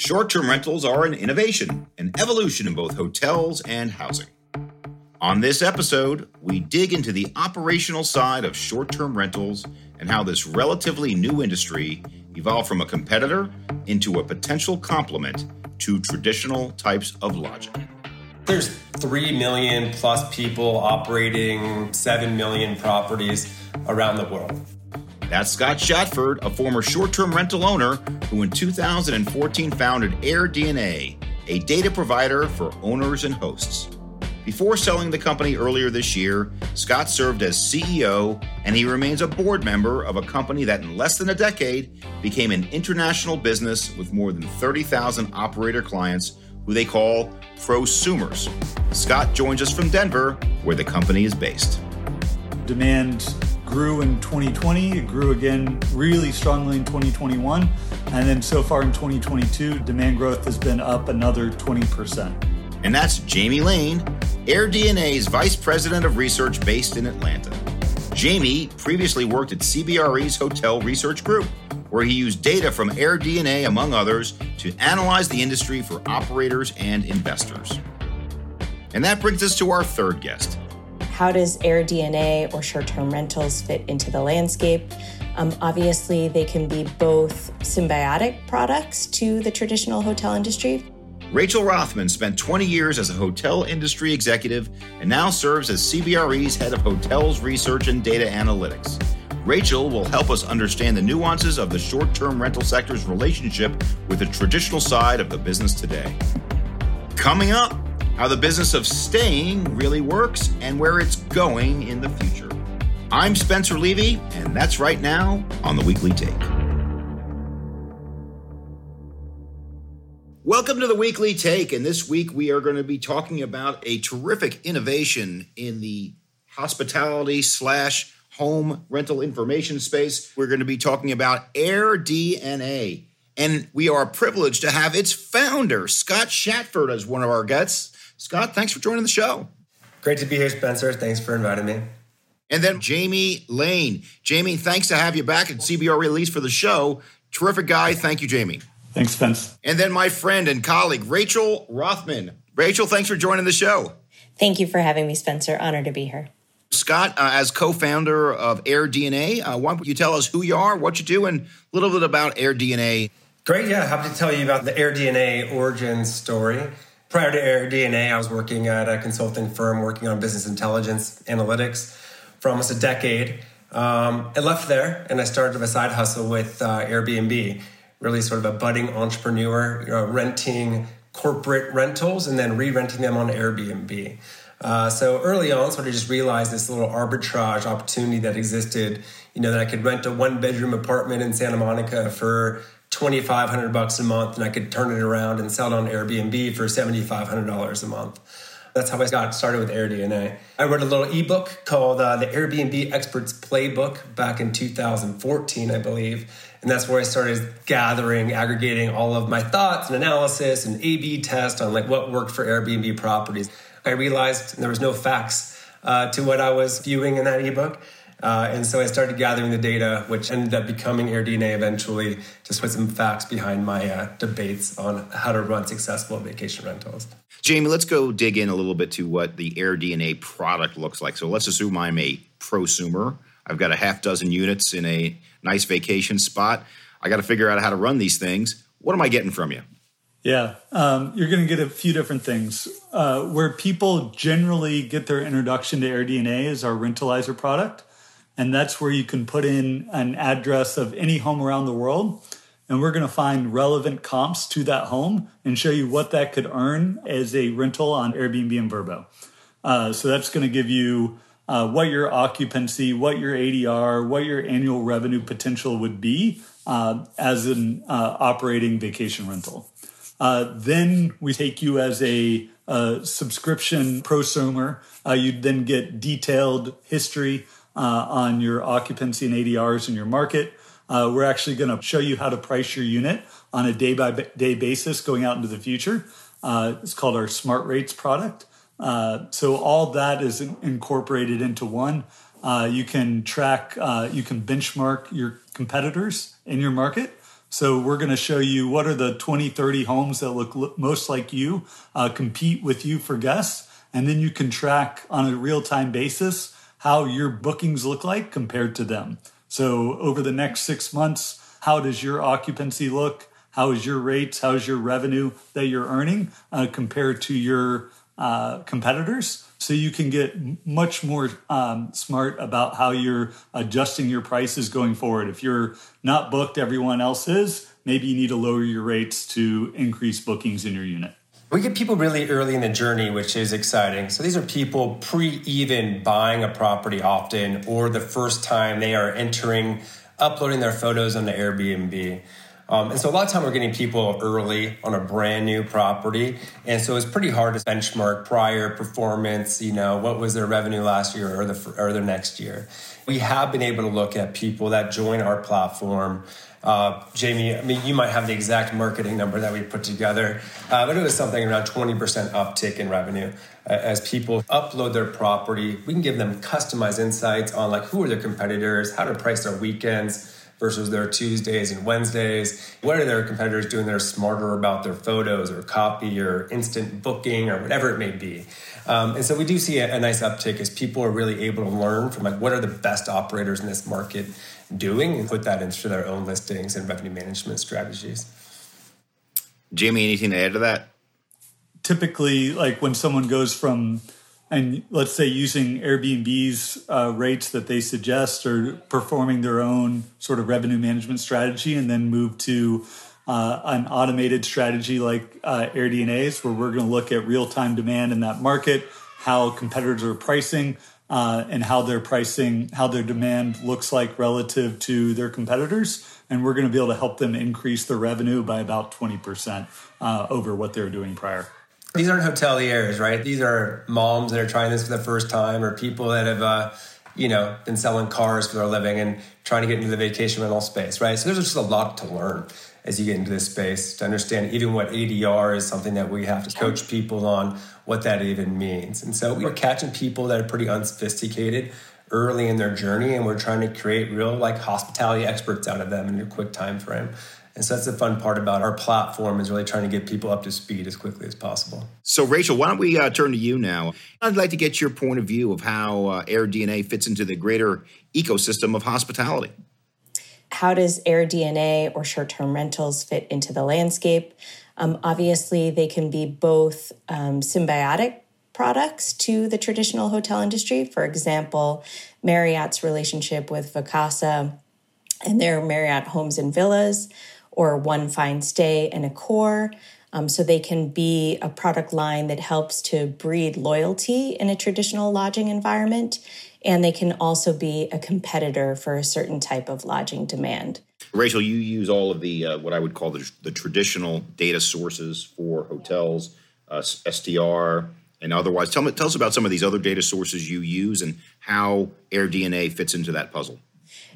Short term rentals are an innovation, an evolution in both hotels and housing. On this episode, we dig into the operational side of short term rentals and how this relatively new industry evolved from a competitor into a potential complement to traditional types of lodging. There's 3 million plus people operating 7 million properties around the world. That's Scott Shatford, a former short term rental owner who in 2014 founded AirDNA, a data provider for owners and hosts. Before selling the company earlier this year, Scott served as CEO and he remains a board member of a company that in less than a decade became an international business with more than 30,000 operator clients who they call prosumers. Scott joins us from Denver, where the company is based. Demand grew in 2020, it grew again really strongly in 2021, and then so far in 2022, demand growth has been up another 20%. And that's Jamie Lane, AirDNA's Vice President of Research based in Atlanta. Jamie previously worked at CBRE's Hotel Research Group, where he used data from AirDNA, among others, to analyze the industry for operators and investors. And that brings us to our third guest. How does AirDNA or short term rentals fit into the landscape? Um, obviously, they can be both symbiotic products to the traditional hotel industry. Rachael Rothman spent 20 years as a hotel industry executive and now serves as CBRE's head of hotels research and data analytics. Rachael will help us understand the nuances of the short term rental sector's relationship with the traditional side of the business today. Coming up, how the business of staying really works and where it's going in the future. I'm Spencer Levy, and that's right now on the Weekly Take. Welcome to the Weekly Take, and this week we are going to be talking about a terrific innovation in the hospitality slash home rental information space. We're going to be talking about AirDNA, and we are privileged to have its founder, Scott Shatford, as one of our guests. Scott, thanks for joining the show. Great to be here, Spencer. Thanks for inviting me. And then Jamie Lane. Jamie, thanks to have you back at CBR Release for the show. Terrific guy. Thank you, Jamie. Thanks, Spence. And then my friend and colleague, Rachael Rothman. Rachael, thanks for joining the show. Thank you for having me, Spencer. Honored to be here. Scott, uh, as co-founder of AirDNA, uh, why don't you tell us who you are, what you do, and a little bit about AirDNA? Great, yeah. Happy to tell you about the AirDNA origin story. Prior to AirDNA, I was working at a consulting firm working on business intelligence analytics for almost a decade. Um, I left there and I started a side hustle with uh, Airbnb, really sort of a budding entrepreneur, you know, renting corporate rentals and then re-renting them on Airbnb. Uh, so early on, sort of just realized this little arbitrage opportunity that existed. You know that I could rent a one-bedroom apartment in Santa Monica for twenty five hundred bucks a month, and I could turn it around and sell it on Airbnb for seventy five hundred dollars a month. That's how I got started with AirDNA. I wrote a little ebook called uh, the Airbnb Experts Playbook back in 2014, I believe. And that's where I started gathering, aggregating all of my thoughts and analysis and A/B test on like what worked for Airbnb properties. I realized there was no facts uh, to what I was viewing in that ebook. Uh, and so I started gathering the data, which ended up becoming AirDNA eventually, just with some facts behind my uh, debates on how to run successful vacation rentals. Jamie, let's go dig in a little bit to what the AirDNA product looks like. So let's assume I'm a prosumer. I've got a half dozen units in a nice vacation spot. I got to figure out how to run these things. What am I getting from you? Yeah, um, you're going to get a few different things. Uh, where people generally get their introduction to AirDNA is our Rentalizer product. And that's where you can put in an address of any home around the world. And we're going to find relevant comps to that home and show you what that could earn as a rental on Airbnb and Vrbo. Uh, so that's going to give you uh, what your occupancy, what your ADR, what your annual revenue potential would be uh, as an uh, operating vacation rental. Uh, then we take you as a, a subscription prosumer. Uh, you then get detailed history uh, on your occupancy and ADRs in your market. Uh, we're actually going to show you how to price your unit on a day by day basis going out into the future. Uh, it's called our Smart Rates product. Uh, so all that is incorporated into one. you can track, you can benchmark your competitors in your market So we're going to show you what are the 20, 30 homes that look most like you, uh, compete with you for guests. And then you can track on a real time basis how your bookings look like compared to them. So over the next six months, how does your occupancy look? How is your rates? How is your revenue that you're earning uh, compared to your uh, competitors? So you can get much more um, smart about how you're adjusting your prices going forward. If you're not booked, everyone else is. Maybe you need to lower your rates to increase bookings in your unit. We get people really early in the journey, which is exciting. So these are people pre even buying a property often, or the first time they are entering, uploading their photos on the Airbnb. Um, and so a lot of time we're getting people early on a brand new property. And so it's pretty hard to benchmark prior performance, you know, what was their revenue last year or the, or the next year. We have been able to look at people that join our platform uh, Jamie, I mean, you might have the exact marketing number that we put together, uh, but it was something around 20% uptick in revenue. Uh, as people upload their property, we can give them customized insights on like who are their competitors, how to price their weekends versus their Tuesdays and Wednesdays. What are their competitors doing that are smarter about their photos or copy or instant booking or whatever it may be? Um, and so we do see a, a nice uptick as people are really able to learn from like what are the best operators in this market doing and put that into their own listings and revenue management strategies. Jamie, anything to add to that? Typically, like when someone goes from, and let's say using Airbnb's uh, rates that they suggest or performing their own sort of revenue management strategy and then move to uh, an automated strategy like uh, AirDNA's, where we're going to look at real time demand in that market, how competitors are pricing, uh, and how their pricing, how their demand looks like relative to their competitors. And we're going to be able to help them increase their revenue by about 20% uh, over what they were doing prior. These aren't hoteliers, right? These are moms that are trying this for the first time or people that have, uh, you know, been selling cars for their living and trying to get into the vacation rental space, right? So there's just a lot to learn as you get into this space to understand even what ADR is something that we have to coach people on what that even means. And so we're catching people that are pretty unsophisticated early in their journey and we're trying to create real like hospitality experts out of them in a quick time frame. And so that's the fun part about our platform is really trying to get people up to speed as quickly as possible. So, Rachael, why don't we uh, turn to you now? I'd like to get your point of view of how uh, AirDNA fits into the greater ecosystem of hospitality how does AirDNA or short term rentals fit into the landscape? Um, obviously, they can be both um, symbiotic products to the traditional hotel industry. For example, Marriott's relationship with Vacasa and their Marriott Homes and Villas, or One Fine Stay and Accor. Um, so they can be a product line that helps to breed loyalty in a traditional lodging environment and they can also be a competitor for a certain type of lodging demand. Rachael, you use all of the uh, what I would call the, the, traditional data sources for hotels, uh, STR, and otherwise. Tell, me, tell us about some of these other data sources you use and how AirDNA fits into that puzzle.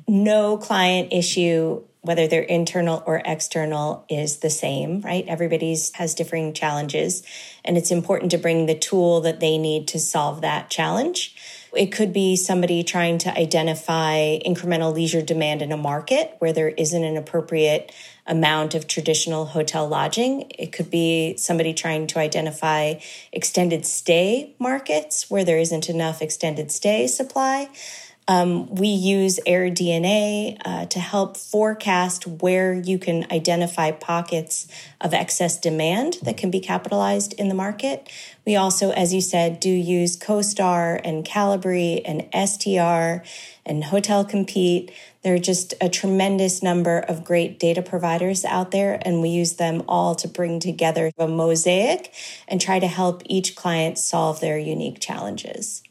No client issue, whether they're internal or external, is the same, right? Everybody's has differing challenges, and it's important to bring the tool that they need to solve that challenge. It could be somebody trying to identify incremental leisure demand in a market where there isn't an appropriate amount of traditional hotel lodging. It could be somebody trying to identify extended stay markets where there isn't enough extended stay supply. Um, we use AirDNA uh, to help forecast where you can identify pockets of excess demand that can be capitalized in the market. We also, as you said, do use CoStar and Kalibri and STR and Hotel Compete. There are just a tremendous number of great data providers out there, and we use them all to bring together a mosaic and try to help each client solve their unique challenges.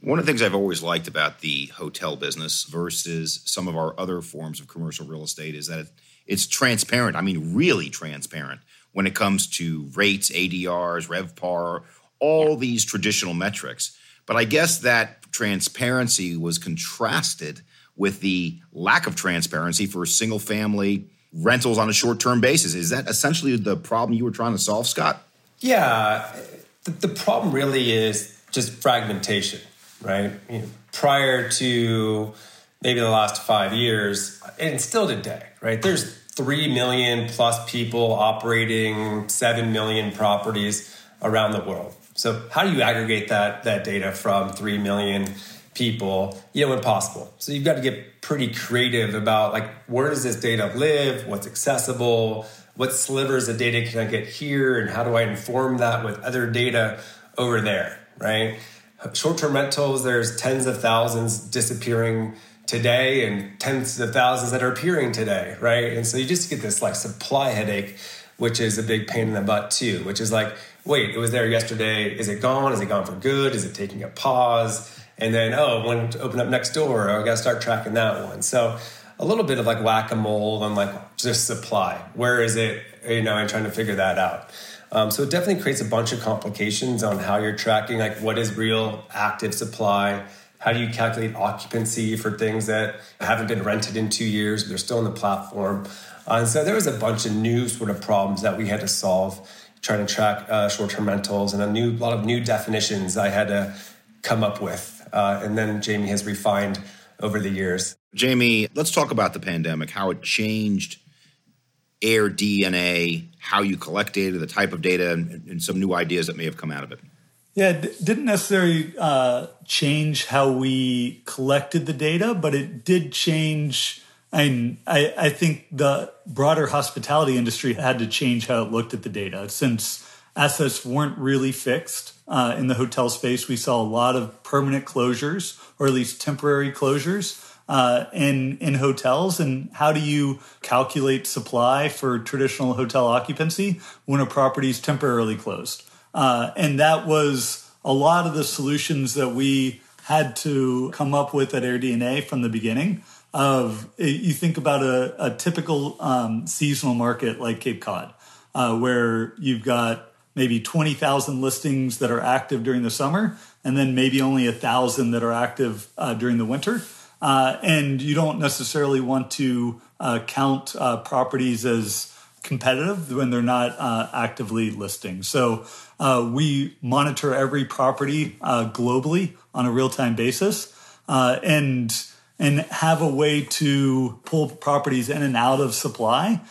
One of the things I've always liked about the hotel business versus some of our other forms of commercial real estate is that it's transparent. I mean, really transparent when it comes to rates, ADRs, RevPAR, all yeah. these traditional metrics. But I guess that transparency was contrasted with the lack of transparency for single family rentals on a short term basis. Is that essentially the problem you were trying to solve, Scott? Yeah. The, the problem really is just fragmentation right? You know, prior to maybe the last five years, and still today, right? There's 3 million plus people operating 7 million properties around the world. So how do you aggregate that that data from 3 million people? You know, impossible. So you've got to get pretty creative about like where does this data live, what's accessible, what slivers of data can I get here, and how do I inform that with other data over there, right? Short-term rentals, there's tens of thousands disappearing today and tens of thousands that are appearing today, right? And so you just get this like supply headache, which is a big pain in the butt too, which is like, wait, it was there yesterday. Is it gone? Is it gone for good? Is it taking a pause? And then, oh, when to open up next door, I got to start tracking that one. So a little bit of like whack a mole and like just supply. Where is it? You know, and trying to figure that out. Um, so it definitely creates a bunch of complications on how you're tracking, like what is real active supply. How do you calculate occupancy for things that haven't been rented in two years, they're still on the platform? Uh, and so there was a bunch of new sort of problems that we had to solve trying to track uh, short-term rentals and a new lot of new definitions I had to come up with. Uh, and then Jamie has refined over the years. Jamie, let's talk about the pandemic, how it changed AirDNA, how you collect data, the type of data, and, and some new ideas that may have come out of it. Yeah, it didn't necessarily uh, change how we collected the data, but it did change. I, I, I think the broader hospitality industry had to change how it looked at the data since assets weren't really fixed. Uh, in the hotel space, we saw a lot of permanent closures, or at least temporary closures uh, in in hotels. And how do you calculate supply for traditional hotel occupancy when a property is temporarily closed? Uh, and that was a lot of the solutions that we had to come up with at AirDNA from the beginning. Of you think about a, a typical um, seasonal market like Cape Cod, uh, where you've got maybe 20,000 listings that are active during the summer, and then maybe only a thousand that are active uh, during the winter. Uh, and you don't necessarily want to uh, count uh, properties as competitive when they're not uh, actively listing. So uh, we monitor every property globally on a real time basis, and and have a way to pull properties in and out of supply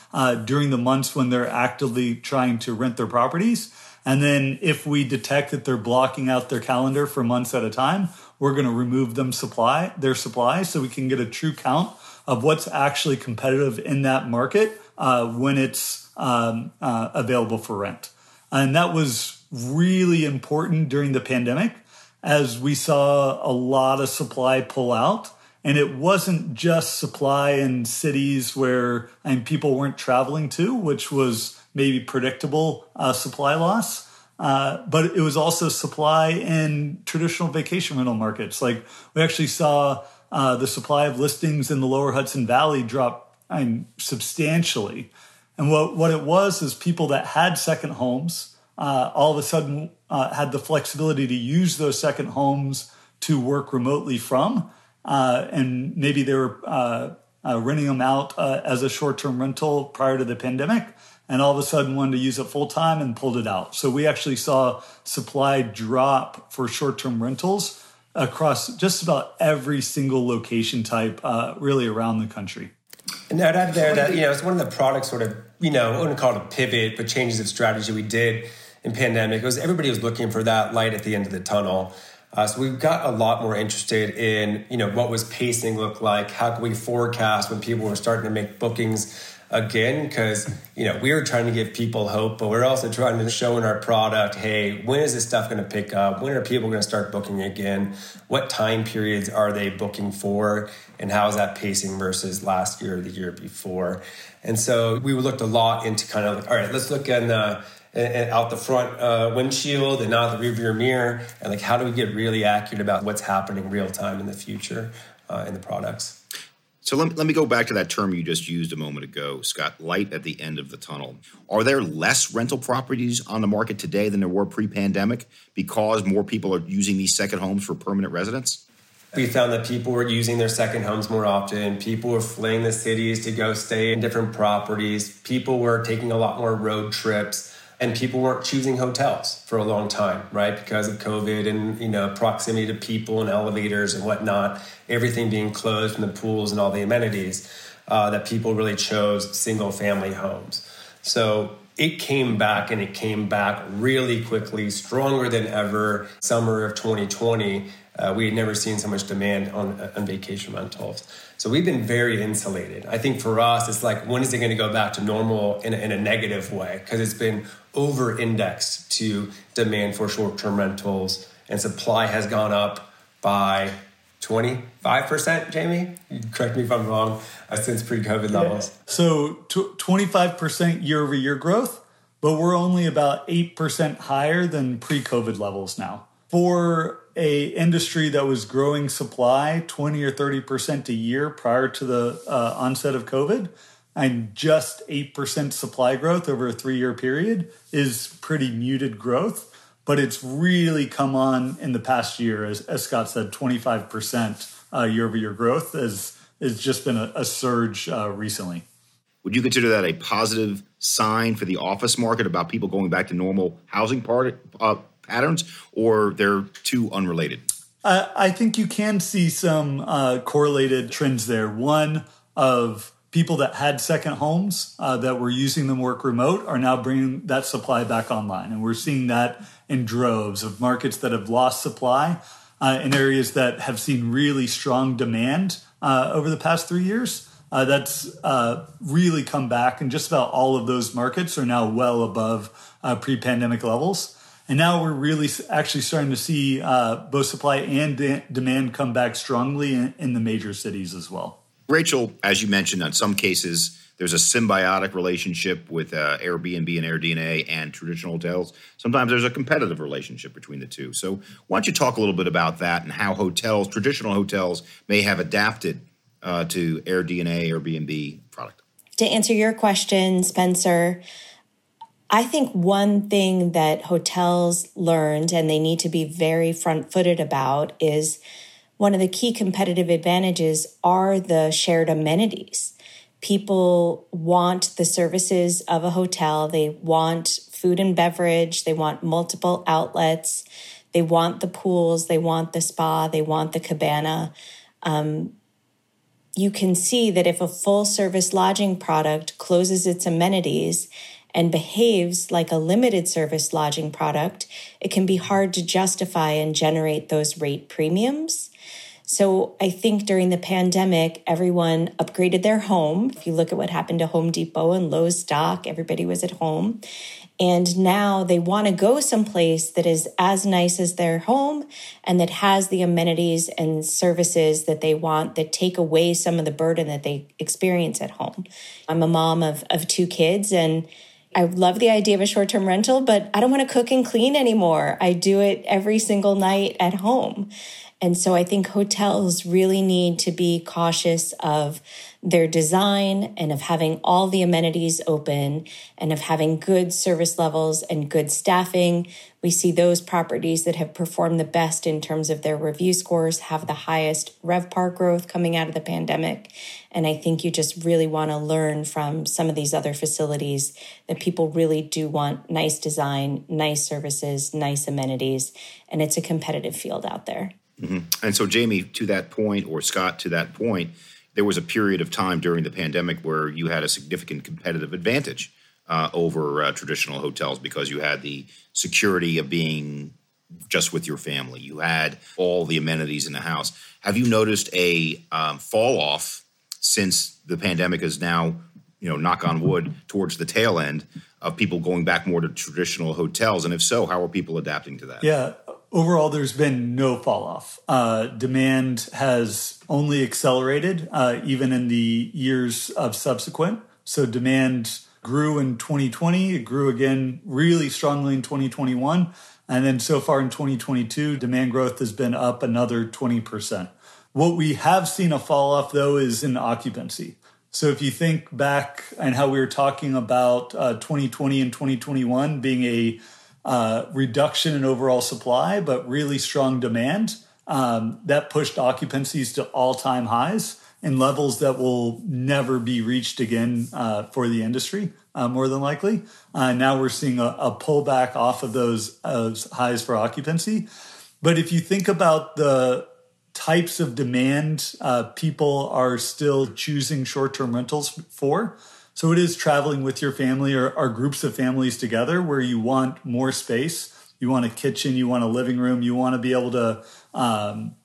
during the months when they're actively trying to rent their properties. And then if we detect that they're blocking out their calendar for months at a time, we're going to remove them supply their supply so we can get a true count of what's actually competitive in that market uh, when it's um, uh, available for rent. And that was really important during the pandemic as we saw a lot of supply pull out. And it wasn't just supply in cities where I mean, people weren't traveling to, which was maybe predictable uh, supply loss. Uh, but it was also supply in traditional vacation rental markets. Like we actually saw uh, the supply of listings in the lower Hudson Valley drop I mean, substantially. And what, what it was is people that had second homes uh, all of a sudden uh, had the flexibility to use those second homes to work remotely from. Uh, and maybe they were renting them out as a short term rental prior to the pandemic and all of a sudden wanted to use it full time and pulled it out. So we actually saw supply drop for short term rentals across just about every single location type, uh, really around the country. And I'd add there that you know it's one of the products sort of you know I wouldn't call it a pivot, but changes of strategy we did in pandemic. It was everybody was looking for that light at the end of the tunnel. Uh, so we got a lot more interested in you know what was pacing look like, how could we forecast when people were starting to make bookings again because you know we are trying to give people hope but we're also trying to show in our product hey when is this stuff going to pick up? When are people going to start booking again? What time periods are they booking for? And how is that pacing versus last year or the year before? And so we looked a lot into kind of like all right let's look in the out the front uh, windshield and out the rearview mirror and like how do we get really accurate about what's happening real time in the future uh, in the products so let, let me go back to that term you just used a moment ago, Scott light at the end of the tunnel. Are there less rental properties on the market today than there were pre pandemic because more people are using these second homes for permanent residence? We found that people were using their second homes more often. People were fleeing the cities to go stay in different properties. People were taking a lot more road trips and people weren't choosing hotels for a long time, right? Because of COVID and you know proximity to people and elevators and whatnot, everything being closed and the pools and all the amenities. uh, that people really chose single family homes. So it came back and it came back really quickly, stronger than ever. Summer of 2020, uh, we had never seen so much demand on, on vacation rentals. So we've been very insulated. I think for us, it's like, when is it going to go back to normal in a, in a negative way? Because it's been over indexed to demand for short term rentals, and supply has gone up by 25%, Jamie? Correct me if I'm wrong, uh, since pre COVID levels. Yeah. So t- 25% year over year growth, but we're only about 8% higher than pre COVID levels now. For a industry that was growing supply 20 or 30% a year prior to the uh, onset of COVID, and just 8% supply growth over a three year period is pretty muted growth. But it's really come on in the past year, as, as Scott said, 25% uh, year over year growth has, has just been a, a surge uh, recently. Would you consider that a positive sign for the office market about people going back to normal housing part, uh, patterns, or they're too unrelated? I think you can see some uh, correlated trends there. One of people that had second homes uh, that were using them work remote are now bringing that supply back online. And we're seeing that in droves of markets that have lost supply uh, in areas that have seen really strong demand uh, over the past three years. Uh, that's uh, really come back, and just about all of those markets are now well above uh, pre pandemic levels. And now we're really actually starting to see both supply and de- demand come back strongly in, in the major cities as well. Rachael, as you mentioned, in some cases, there's a symbiotic relationship with uh, Airbnb and AirDNA and traditional hotels. Sometimes there's a competitive relationship between the two. So, why don't you talk a little bit about that and how hotels, traditional hotels, may have adapted uh, to AirDNA, Airbnb product? To answer your question, Spencer, I think one thing that hotels learned and they need to be very front footed about is one of the key competitive advantages are the shared amenities. People want the services of a hotel. They want food and beverage. They want multiple outlets. They want the pools. They want the spa. They want the cabana. Um, you can see that if a full service lodging product closes its amenities and behaves like a limited service lodging product, it can be hard to justify and generate those rate premiums. So I think during the pandemic, everyone upgraded their home. If you look at what happened to Home Depot and Lowe's stock, everybody was at home. And now they want to go someplace that is as nice as their home and that has the amenities and services that they want that take away some of the burden that they experience at home. I'm a mom of, of two kids and I love the idea of a short term rental, but I don't want to cook and clean anymore. I do it every single night at home. And so I think hotels really need to be cautious of their design and of having all the amenities open and of having good service levels and good staffing. We see those properties that have performed the best in terms of their review scores have the highest RevPAR growth coming out of the pandemic. And I think you just really want to learn from some of these other facilities that people really do want nice design, nice services, nice amenities, and it's a competitive field out there. Mm-hmm. And so, Jamie, to that point, or Scott, to that point, there was a period of time during the pandemic where you had a significant competitive advantage uh, over uh, traditional hotels because you had the security of being just with your family. You had all the amenities in the house. Have you noticed a um, fall off since the pandemic is now, you know, knock on wood, towards the tail end of people going back more to traditional hotels? And if so, how are people adapting to that? Yeah, overall, there's been no fall off. Uh, demand has only accelerated, uh, even in the years of subsequent. So demand grew in 2020. It grew again really strongly in 2021. And then so far in 2022, demand growth has been up another 20%. What we have seen a fall off though is in occupancy. So if you think back and how we were talking about uh, 2020 and 2021 being a uh, reduction in overall supply, but really strong demand. Um, that pushed occupancies to all time highs and levels that will never be reached again uh, for the industry, uh, more than likely. Uh, now we're seeing a, a, pullback off of those highs for occupancy. But if you think about the types of demand uh, people are still choosing short term rentals for. So it is traveling with your family or, or groups of families together where you want more space. You want a kitchen, you want a living room, you want to be able to um,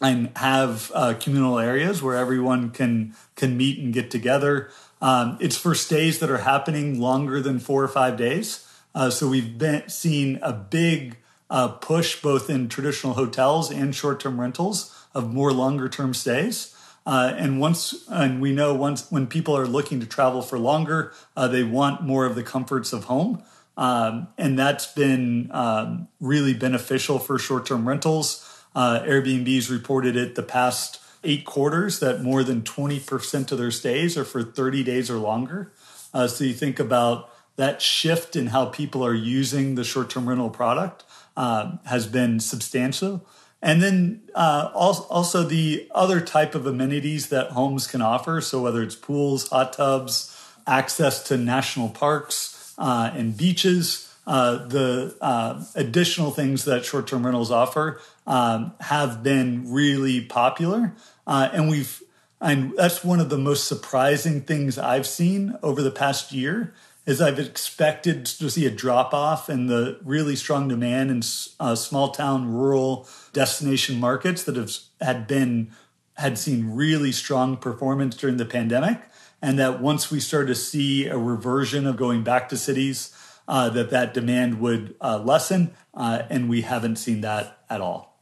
and have uh, communal areas where everyone can can meet and get together. Um, it's for stays that are happening longer than four or five days. Uh, so we've been seen a big uh, push both in traditional hotels and short-term rentals of more longer-term stays. Uh, and once, and we know once when people are looking to travel for longer, uh, they want more of the comforts of home, um, and that's been um, really beneficial for short-term rentals. Uh, Airbnb's reported it the past eight quarters that more than 20% of their stays are for 30 days or longer. Uh, so you think about that shift in how people are using the short-term rental product uh, has been substantial. And then uh, also the other type of amenities that homes can offer. So whether it's pools, hot tubs, access to national parks uh, and beaches, uh, the uh, additional things that short-term rentals offer um, have been really popular, uh, and we've and that's one of the most surprising things I've seen over the past year is I've expected to see a drop off in the really strong demand in uh, small town rural destination markets that have had been had seen really strong performance during the pandemic and that once we start to see a reversion of going back to cities uh, that that demand would uh, lessen uh, and we haven't seen that at all.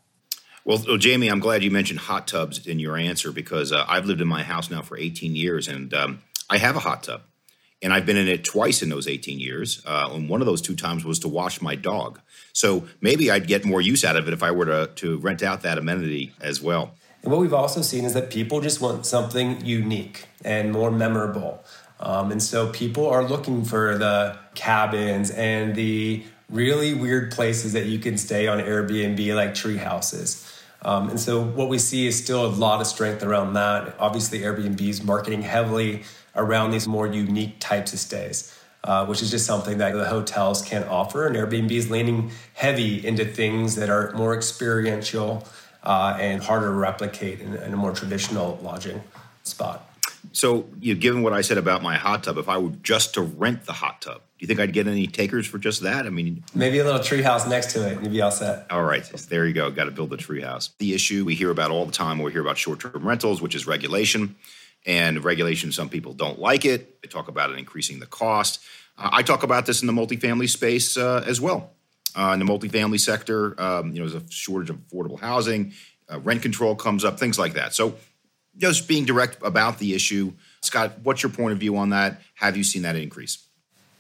Well, Jamie, I'm glad you mentioned hot tubs in your answer because uh, I've lived in my house now for 18 years and um, I have a hot tub and I've been in it twice in those 18 years. Uh, and one of those two times was to wash my dog. So maybe I'd get more use out of it if I were to, to rent out that amenity as well. And what we've also seen is that people just want something unique and more memorable. Um, and so people are looking for the cabins and the really weird places that you can stay on Airbnb, like tree houses. Um, and so what we see is still a lot of strength around that. Obviously, Airbnb is marketing heavily around these more unique types of stays. Uh, which is just something that the hotels can't offer. And Airbnb is leaning heavy into things that are more experiential uh, and harder to replicate in, in, a more traditional lodging spot. So, you given what I said about my hot tub, if I were just to rent the hot tub, do you think I'd get any takers for just that? I mean, maybe a little treehouse next to it, and you'd be all set. All right, there you go. Got to build a treehouse. The issue we hear about all the time, we hear about short-term rentals, which is regulation and regulation. Some people don't like it. They talk about it increasing the cost. Uh, I talk about this in the multifamily space uh, as well. Uh, in the multifamily sector, um, you know, there's a shortage of affordable housing, uh, rent control comes up, things like that. So, just being direct about the issue, Scott, what's your point of view on that? Have you seen that increase?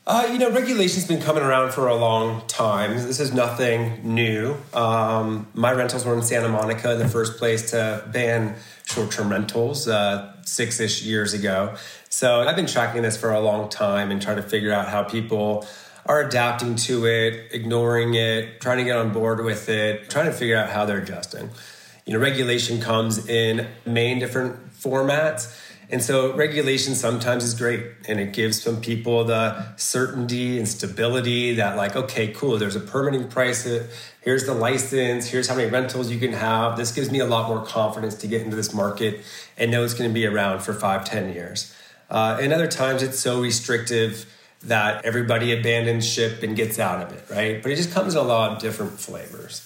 Uh, you know, regulation's been coming around for a long time. This is nothing new. Um, my rentals were in Santa Monica, the first place to ban short-term rentals uh, six-ish years ago. So I've been tracking this for a long time and trying to figure out how people are adapting to it, ignoring it, trying to get on board with it, trying to figure out how they're adjusting. You know, regulation comes in many different formats. And so regulation sometimes is great and it gives some people the certainty and stability that like, okay, cool, there's a permitting price here's the license, here's how many rentals you can have. This gives me a lot more confidence to get into this market and know it's going to be around for five, ten years. Uh, and other times it's so restrictive that everybody abandons ship and gets out of it, right? But it just comes in a lot of different flavors.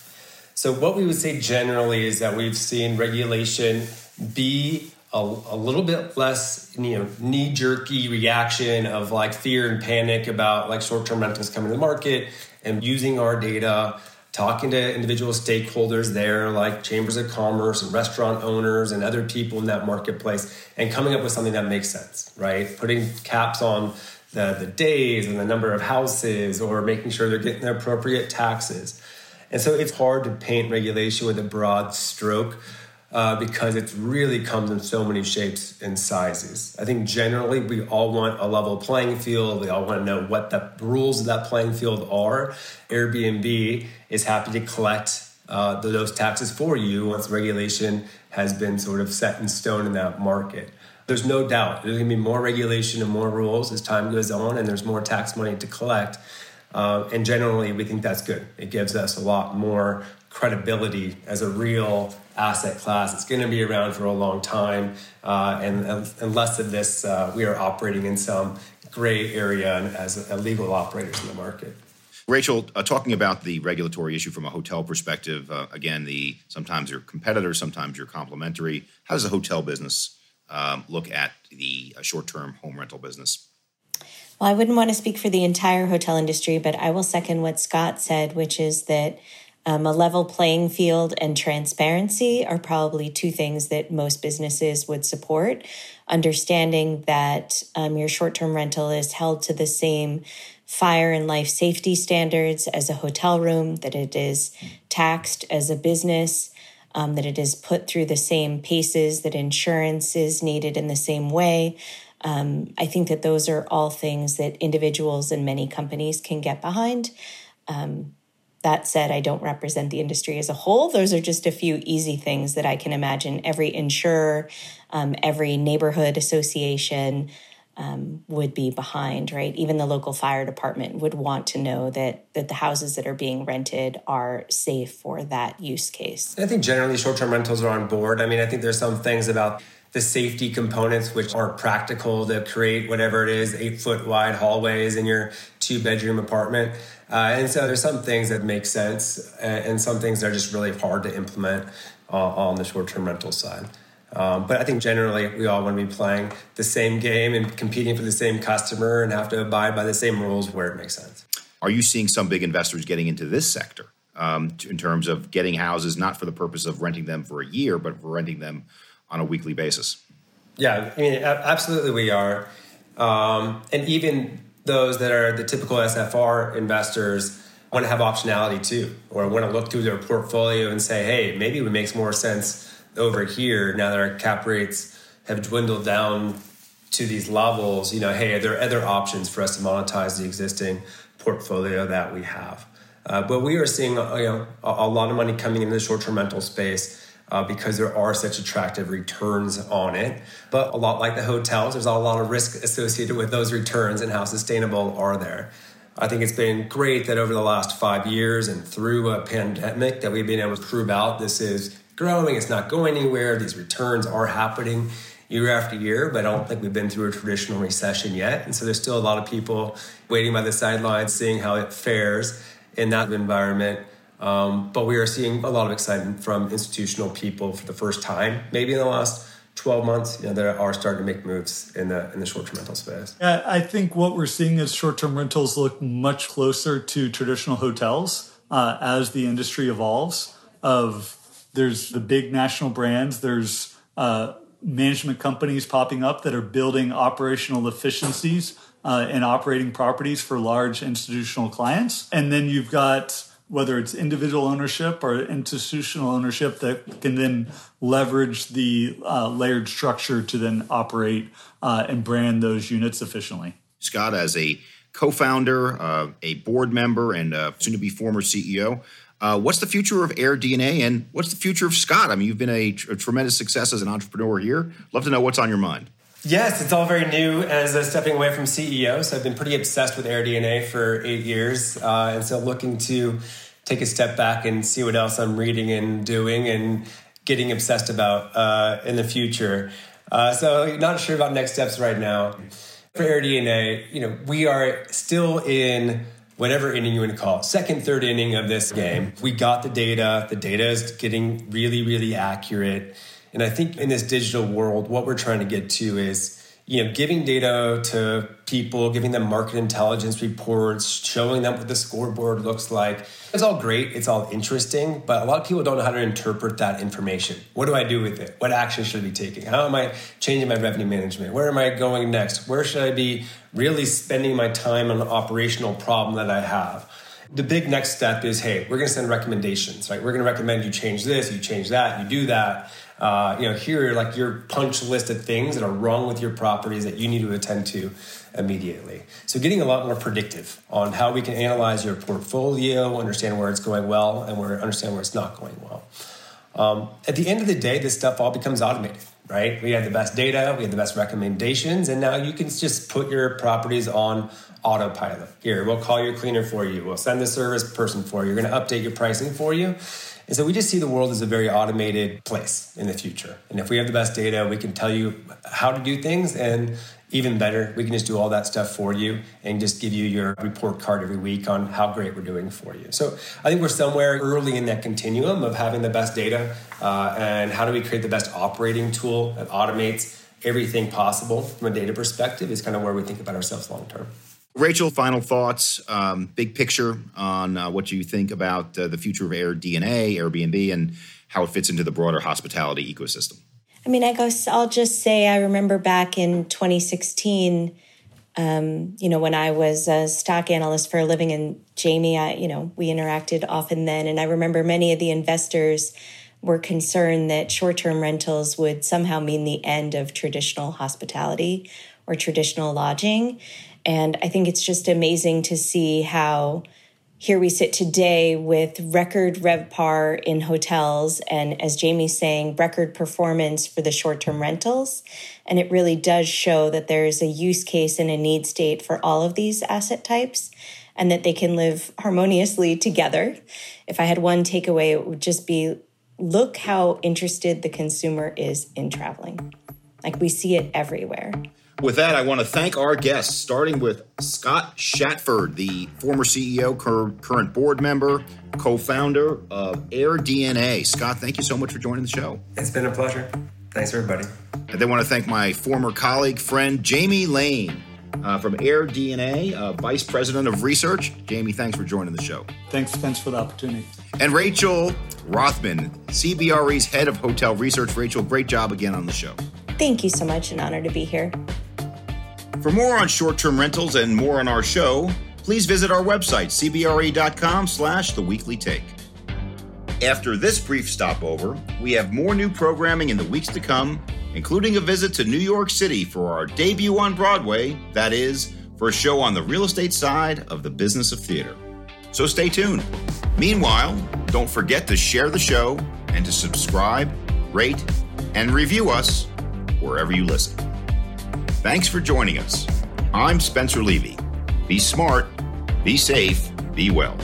So, what we would say generally is that we've seen regulation be a, a little bit less, you know, knee jerky reaction of like fear and panic about like short term rentals coming to the market and using our data talking to individual stakeholders there, like chambers of commerce and restaurant owners and other people in that marketplace, and coming up with something that makes sense, right? Putting caps on the, the days and the number of houses, or making sure they're getting the appropriate taxes. And so it's hard to paint regulation with a broad stroke uh, because it really comes in so many shapes and sizes. I think generally we all want a level playing field. We all want to know what the rules of that playing field are. Airbnb is happy to collect uh, those taxes for you once regulation has been sort of set in stone in that market. There's no doubt there's going to be more regulation and more rules as time goes on, and there's more tax money to collect. Uh, and generally, we think that's good. It gives us a lot more credibility as a real asset class. It's going to be around for a long time, uh, and, and less of this, uh, we are operating in some gray area as illegal operators in the market. Rachael, uh, talking about the regulatory issue from a hotel perspective, uh, again, the sometimes you're competitors, sometimes you're complementary. How does the hotel business um, look at the uh, short-term home rental business? Well, I wouldn't want to speak for the entire hotel industry, but I will second what Scott said, which is that um, a level playing field and transparency are probably two things that most businesses would support. Understanding that um, your short term rental is held to the same fire and life safety standards as a hotel room, that it is taxed as a business, um, that it is put through the same paces, that insurance is needed in the same way. Um, I think that those are all things that individuals and many companies can get behind. Um, that said, I don't represent the industry as a whole. Those are just a few easy things that I can imagine every insurer, um, every neighborhood association um, would be behind, right? Even the local fire department would want to know that that the houses that are being rented are safe for that use case. I think generally short-term rentals are on board. I mean, I think there's some things about the safety components which are practical to create whatever it is eight foot wide hallways in your two bedroom apartment uh, and so there's some things that make sense and, and some things that are just really hard to implement uh, on the short term rental side um, but I think generally we all want to be playing the same game and competing for the same customer and have to abide by the same rules where it makes sense. Are you seeing some big investors getting into this sector um, in terms of getting houses not for the purpose of renting them for a year, but for renting them on a weekly basis? Yeah, I mean, absolutely we are. Um, and even those that are the typical SFR investors want to have optionality too, or want to look through their portfolio and say, hey, maybe it makes more sense over here now that our cap rates have dwindled down to these levels. You know, hey, are there other options for us to monetize the existing portfolio that we have? Uh, but we are seeing, you know, a, a lot of money coming into the short-term rental space uh, because there are such attractive returns on it. But a lot like the hotels, there's a lot of risk associated with those returns and how sustainable are they. I think it's been great that over the last five years and through a pandemic that we've been able to prove out this is growing, it's not going anywhere, these returns are happening year after year, but I don't think we've been through a traditional recession yet. And so there's still a lot of people waiting by the sidelines, seeing how it fares in that environment. Um, but we are seeing a lot of excitement from institutional people for the first time, maybe in the last 12 months, you know, that are starting to make moves in the in the short-term rental space. Yeah, I think what we're seeing is short-term rentals look much closer to traditional hotels uh, as the industry evolves. Of there's the big national brands, there's uh, management companies popping up that are building operational efficiencies uh, in operating properties for large institutional clients, and then you've got whether it's individual ownership or institutional ownership that can then leverage the uh, layered structure to then operate uh, and brand those units efficiently. Scott, as a co-founder, uh, a board member, and soon to be former CEO, uh, what's the future of AirDNA and what's the future of Scott? I mean, you've been a, a tremendous success as an entrepreneur here. Love to know what's on your mind. Yes, it's all very new as a stepping away from CEO. So I've been pretty obsessed with AirDNA for eight years. Uh, and so looking to take a step back and see what else I'm reading and doing and getting obsessed about uh, in the future. Uh, so not sure about next steps right now. For AirDNA, you know, we are still in whatever inning you want to call it, second, third inning of this game. We got the data. The data is getting really, really accurate. And I think in this digital world, what we're trying to get to is, you know, giving data to people, giving them market intelligence reports, showing them what the scoreboard looks like. It's all great, it's all interesting, but a lot of people don't know how to interpret that information. What do I do with it? What action should I be taking? How am I changing my revenue management? Where am I going next? Where should I be really spending my time on an operational problem that I have? the big next step is hey we're going to send recommendations right we're going to recommend you change this you change that you do that uh, you know, here are like your punch list of things that are wrong with your properties that you need to attend to immediately. So, getting a lot more predictive on how we can analyze your portfolio, understand where it's going well, and where understand where it's not going well. Um, at the end of the day, this stuff all becomes automated. right? We have the best data, we have the best recommendations, and now you can just put your properties on autopilot. Here, we'll call your cleaner for you, we'll send the service person for you, we're going to update your pricing for you. And so we just see the world as a very automated place in the future. And if we have the best data, we can tell you how to do things and even better, we can just do all that stuff for you and just give you your report card every week on how great we're doing for you. So I think we're somewhere early in that continuum of having the best data uh, and how do we create the best operating tool that automates everything possible from a data perspective is kind of where we think about ourselves long term. Rachael, final thoughts, um, big picture on uh, what do you think about uh, the future of AirDNA, Airbnb, and how it fits into the broader hospitality ecosystem. I mean, I guess I'll just say I remember back in 2016, um, you know, when I was a stock analyst for a living, and Jamie, I, you know, we interacted often then, and I remember many of the investors were concerned that short-term rentals would somehow mean the end of traditional hospitality or traditional lodging. And I think it's just amazing to see how here we sit today with record RevPAR in hotels, and as Jamie's saying, record performance for the short term rentals. And it really does show that there's a use case and a need state for all of these asset types and that they can live harmoniously together. If I had one takeaway, it would just be look how interested the consumer is in traveling. Like we see it everywhere. With that, I want to thank our guests, starting with Scott Shatford, the former CEO, current board member, co founder of AirDNA. Scott, thank you so much for joining the show. It's been a pleasure. Thanks, everybody. I then want to thank my former colleague, friend, Jamie Lane. Uh, from AirDNA, uh, Vice President of Research. Jamie, thanks for joining the show. Thanks, Spence, for the opportunity. And Rachael Rothman, CBRE's Head of Hotel Research. Rachael, great job again on the show. Thank you so much. An honor to be here. For more on short-term rentals and more on our show, please visit our website, cbre.com slash the weekly take. After this brief stopover, we have more new programming in the weeks to come, including a visit to New York City for our debut on Broadway, that is, for a show on the real estate side of the business of theater. So stay tuned. Meanwhile, don't forget to share the show and to subscribe, rate, and review us wherever you listen. Thanks for joining us. I'm Spencer Levy. Be smart, be safe, be well.